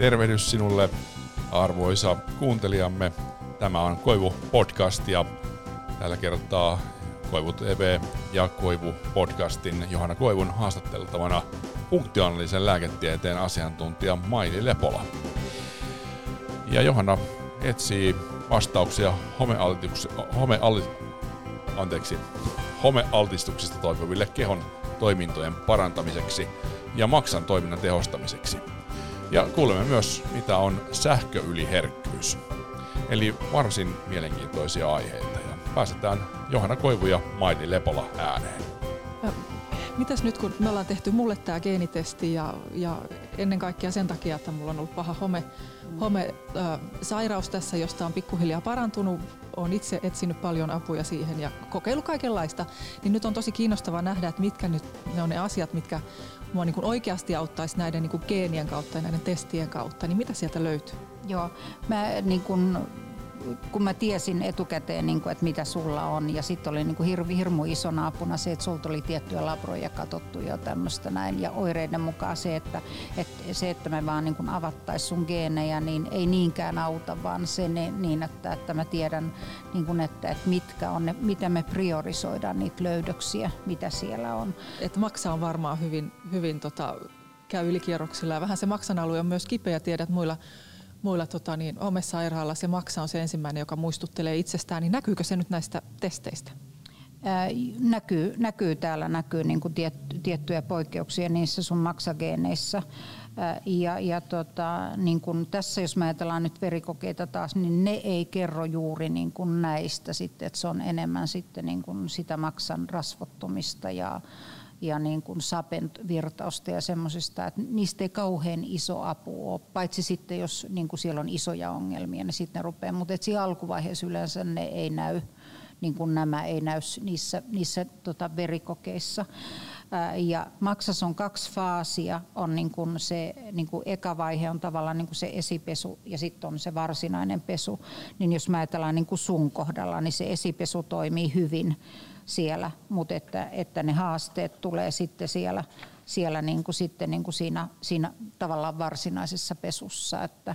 Tervehdys sinulle, arvoisa kuuntelijamme. Tämä on Koivu Podcast ja tällä kertaa Koivu TV ja Koivu Podcastin Johanna Koivun haastatteltavana funktionaalisen lääketieteen asiantuntija Maili Lepola. Ja Johanna etsii vastauksia homealti, anteeksi, homealtistuksesta toipuville kehon toimintojen parantamiseksi ja maksan toiminnan tehostamiseksi. Ja kuulemme myös, mitä on sähköyliherkkyys. Eli varsin mielenkiintoisia aiheita. Ja pääsetään Johanna Koivu ja Maili Lepola ääneen. Mitäs nyt, kun me ollaan tehty mulle tämä geenitesti ja, ja ennen kaikkea sen takia, että mulla on ollut paha home, home äh, sairaus tässä, josta on pikkuhiljaa parantunut. Olen itse etsinyt paljon apuja siihen ja kokeillut kaikenlaista. Niin nyt on tosi kiinnostavaa nähdä, että mitkä nyt ne on ne asiat, mitkä mua niin kuin oikeasti auttaisi näiden niin kuin geenien kautta ja näiden testien kautta. Niin mitä sieltä löytyy? Joo, mä niin kuin kun mä tiesin etukäteen, niin kuin, että mitä sulla on. Ja sitten oli niin kuin hir, hirmu isona apuna se, että sulta oli tiettyjä labroja katsottu ja tämmöistä näin. Ja oireiden mukaan se, että, että se, että me vaan niin kuin avattaisiin sun geenejä, niin ei niinkään auta, vaan se niin, että, että mä tiedän, niin kuin, että, että mitkä on ne, miten me priorisoidaan niitä löydöksiä, mitä siellä on. Et maksa on varmaan hyvin, hyvin tota, käy ylikierroksilla ja vähän se maksan alue on myös kipeä, tiedät muilla muilla tota, niin, homesairaalla se maksa on se ensimmäinen, joka muistuttelee itsestään, niin näkyykö se nyt näistä testeistä? Ää, näkyy, näkyy täällä, näkyy niin kuin tiet, tiettyjä poikkeuksia niissä sun maksageeneissä. Ää, ja, ja tota, niin kuin tässä jos me ajatellaan nyt verikokeita taas, niin ne ei kerro juuri niin kuin näistä sitten, että se on enemmän sitten niin kuin sitä maksan rasvottumista ja, ja niin kuin sapen virtausta ja semmoisista, että niistä ei kauhean iso apu ole, paitsi sitten jos niin kuin siellä on isoja ongelmia, niin sitten ne rupeaa, mutta et siinä alkuvaiheessa yleensä ne ei näy, niin kuin nämä ei näy niissä, niissä tota verikokeissa. Ja maksas on kaksi faasia. On niin kuin se niin kuin eka vaihe on tavallaan niin kuin se esipesu ja sitten on se varsinainen pesu. Niin jos mä ajatellaan niin kuin sun kohdalla, niin se esipesu toimii hyvin siellä, mutta että, että ne haasteet tulee sitten siellä, siellä niin kuin sitten niin kuin siinä, siinä tavallaan varsinaisessa pesussa, että,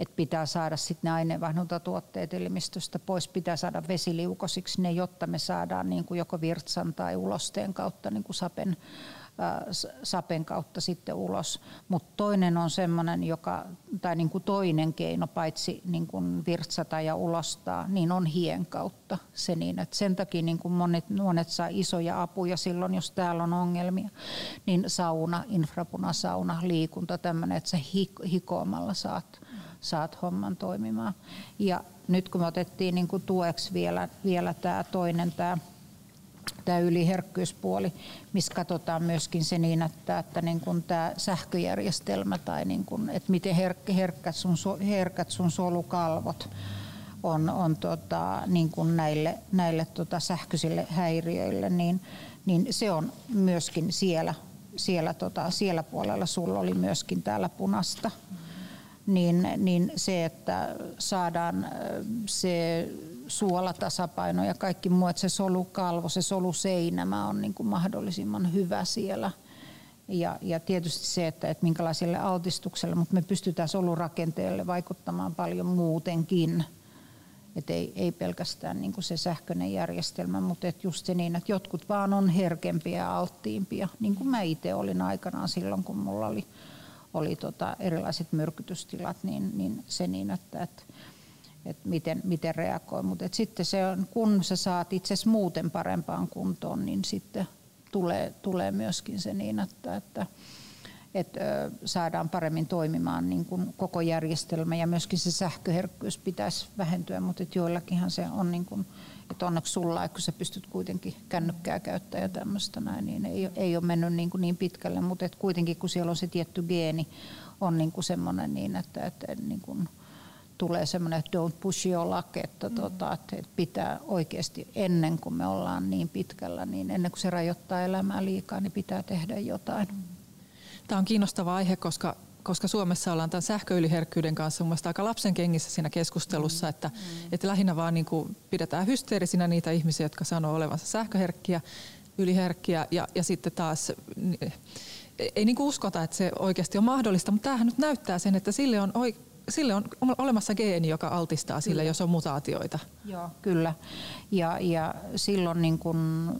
että pitää saada sitten ne aineenvaihduntatuotteet elimistöstä pois, pitää saada vesiliukosiksi ne, jotta me saadaan niin kuin joko virtsan tai ulosteen kautta niin kuin sapen sapen kautta sitten ulos. Mutta toinen on semmoinen, joka, tai niin kuin toinen keino, paitsi niin kuin virtsata ja ulostaa, niin on hien kautta. Se niin, että sen takia niin kuin monet, monet saa isoja apuja silloin, jos täällä on ongelmia, niin sauna, infrapunasauna, liikunta, tämmöinen, että sä hikoamalla saat, saat homman toimimaan. Ja nyt kun me otettiin niin kuin tueksi vielä, vielä tämä toinen, tämä tämä yliherkkyyspuoli, missä katsotaan myöskin se niin, että, että niin kuin tämä sähköjärjestelmä tai niin kuin, että miten herkkät sun, herkät sun solukalvot on, on tota, niin kuin näille, näille tota sähköisille häiriöille, niin, niin se on myöskin siellä, siellä, tota, siellä puolella sulla oli myöskin täällä punasta. Niin, niin se, että saadaan se suolatasapaino ja kaikki muu, että se solukalvo, se soluseinämä on niin kuin mahdollisimman hyvä siellä. Ja, ja tietysti se, että, että minkälaiselle altistukselle, mutta me pystytään solurakenteelle vaikuttamaan paljon muutenkin. Et ei, ei pelkästään niin kuin se sähköinen järjestelmä, mutta et just se niin, että jotkut vaan on herkempiä ja alttiimpia, niin kuin mä itse olin aikanaan silloin, kun mulla oli, oli tota erilaiset myrkytystilat, niin, niin se niin, että, että että miten, miten reagoi. Mutta sitten se on, kun sä saat itse muuten parempaan kuntoon, niin sitten tulee, tulee myöskin se niin, että, että, että saadaan paremmin toimimaan niin kuin koko järjestelmä ja myöskin se sähköherkkyys pitäisi vähentyä, mutta että joillakinhan se on niin kuin, että onneksi sulla, kun sä pystyt kuitenkin kännykkää käyttää ja tämmöistä näin, niin ei, ei ole mennyt niin, kuin niin pitkälle, mutta että kuitenkin kun siellä on se tietty geeni, on niin kuin semmoinen niin, että, että niin kuin, tulee semmoinen, että don't push your luck, että, mm. tota, että pitää oikeasti ennen kuin me ollaan niin pitkällä, niin ennen kuin se rajoittaa elämää liikaa, niin pitää tehdä jotain. Mm. Tämä on kiinnostava aihe, koska koska Suomessa ollaan tämän sähköyliherkkyyden kanssa mun aika lapsen kengissä siinä keskustelussa, että, mm. että lähinnä vaan niin kuin pidetään hysteerisinä niitä ihmisiä, jotka sanoo olevansa sähköherkkiä, yliherkkiä ja, ja sitten taas ei niin uskota, että se oikeasti on mahdollista, mutta tämähän nyt näyttää sen, että sille on, sille on olemassa geeni, joka altistaa sille, jos on mutaatioita. Joo, kyllä. Ja, ja silloin niin kun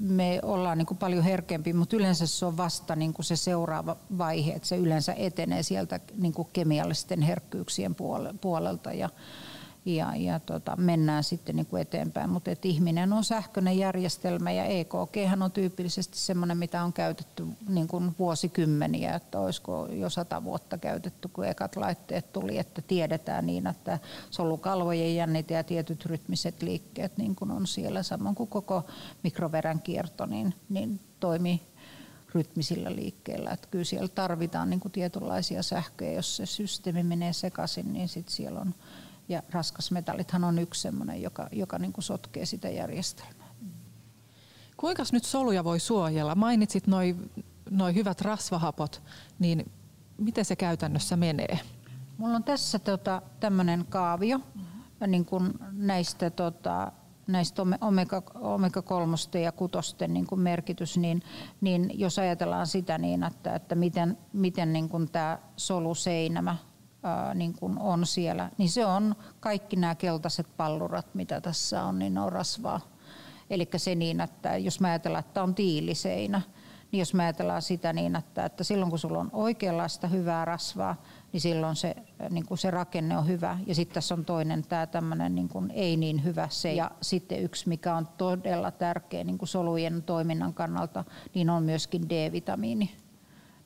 me ollaan niin kuin paljon herkempi, mutta yleensä se on vasta niin kuin se seuraava vaihe, että se yleensä etenee sieltä niin kuin kemiallisten herkkyyksien puolelta. Ja, ja, ja tota, mennään sitten niin kuin eteenpäin. Mutta ihminen on sähköinen järjestelmä ja EKG on tyypillisesti sellainen, mitä on käytetty niin kuin vuosikymmeniä, että olisiko jo sata vuotta käytetty, kun ekat laitteet tuli, että tiedetään niin, että solukalvojen jännite ja tietyt rytmiset liikkeet niin kuin on siellä, samoin kuin koko mikroverän kierto, niin, niin toimii rytmisillä liikkeellä. Että kyllä siellä tarvitaan niin kuin tietynlaisia sähköjä, jos se systeemi menee sekaisin, niin sitten siellä on ja raskasmetallithan on yksi sellainen, joka, joka niin kuin sotkee sitä järjestelmää. Kuinka nyt soluja voi suojella? Mainitsit noin noi hyvät rasvahapot, niin miten se käytännössä menee? Mulla on tässä tota, tämmöinen kaavio mm-hmm. niin kuin näistä, tota, näistä omega, omega 3 ja 6 niin kuin merkitys, niin, niin jos ajatellaan sitä niin, että, että miten, miten niin kuin tämä soluseinämä ää, niin kuin on siellä, niin se on kaikki nämä keltaiset pallurat, mitä tässä on, niin ne on rasvaa. Eli se niin, että jos mä ajatellaan, että on tiiliseinä, niin jos mä ajatellaan sitä niin, että, että silloin kun sulla on oikeanlaista hyvää rasvaa, niin silloin se, niin kuin se rakenne on hyvä. Ja sitten tässä on toinen tämä tämmöinen niin kuin ei niin hyvä se. Ja sitten yksi, mikä on todella tärkeä niin kuin solujen toiminnan kannalta, niin on myöskin D-vitamiini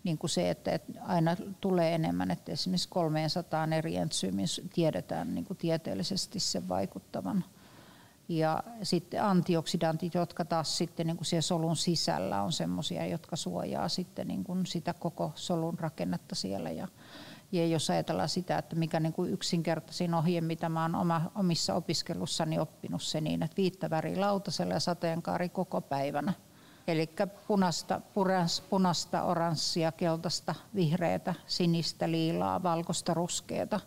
niin kuin se, että aina tulee enemmän, että esimerkiksi 300 eri entsyymin tiedetään niin kuin tieteellisesti sen vaikuttavan. Ja sitten antioksidantit, jotka taas sitten niin kuin siellä solun sisällä on semmoisia, jotka suojaa sitten niin kuin sitä koko solun rakennetta siellä. Ja, ja jos ajatellaan sitä, että mikä niin kuin yksinkertaisin ohje, mitä mä oon oma, omissa opiskelussani oppinut se niin, että viittäväri lautasella ja sateenkaari koko päivänä – Eli punaista, punaista, oranssia, keltaista, vihreätä, sinistä, liilaa, valkoista, ruskeata.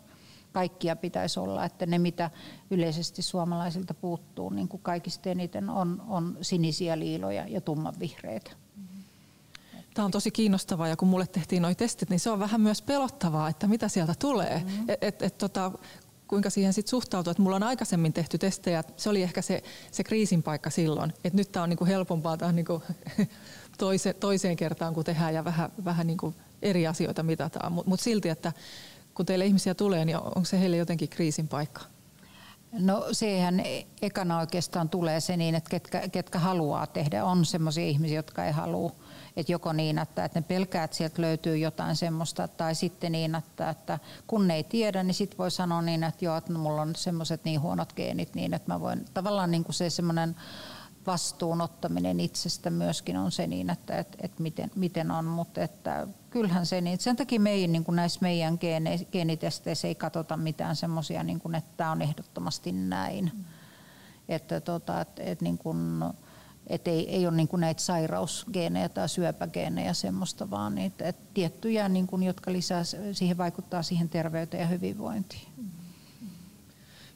Kaikkia pitäisi olla, että ne mitä yleisesti suomalaisilta puuttuu, niin kuin kaikista eniten on, on sinisiä liiloja ja tummanvihreitä. Tämä on tosi kiinnostavaa ja kun mulle tehtiin nuo testit, niin se on vähän myös pelottavaa, että mitä sieltä tulee. Mm-hmm. Et, et, et, tota, kuinka siihen sitten suhtautuu. Että mulla on aikaisemmin tehty testejä, se oli ehkä se, se kriisin paikka silloin. Että nyt tämä on niinku helpompaa tämä niinku toise, toiseen kertaan, kun tehdään ja vähän, vähän niinku eri asioita mitataan. Mutta mut silti, että kun teille ihmisiä tulee, niin onko se heille jotenkin kriisin paikka? No sehän ekana oikeastaan tulee se niin, että ketkä, ketkä haluaa tehdä. On sellaisia ihmisiä, jotka ei halua että joko niin, että, että ne pelkää, että sieltä löytyy jotain semmoista, tai sitten niin, että, että kun ne ei tiedä, niin sitten voi sanoa niin, että joo, että mulla on semmoiset niin huonot geenit, niin että mä voin tavallaan niin kuin se semmoinen vastuunottaminen itsestä myöskin on se niin, että, että, että miten, miten on, mutta että kyllähän se niin. Sen takia me ei, niin kuin näissä meidän geene, geenitesteissä ei katsota mitään semmoisia, niin kuin, että tämä on ehdottomasti näin. Mm. Että, tota, että, että niin kuin, et ei, ei ole niin kuin näitä sairausgeenejä tai syöpägeenejä semmoista, vaan niitä et tiettyjä, niin kuin, jotka lisää, siihen vaikuttaa siihen terveyteen ja hyvinvointiin.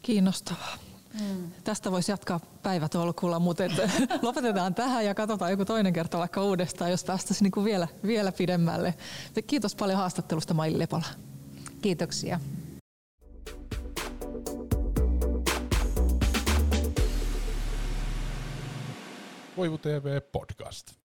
Kiinnostavaa. Mm. Tästä voisi jatkaa päivätolkulla, mutta et, lopetetaan tähän ja katsotaan joku toinen kerta vaikka uudestaan, jos päästäisiin niin kuin vielä, vielä pidemmälle. Kiitos paljon haastattelusta Maili Lepola. Kiitoksia. Koivu TV podcast.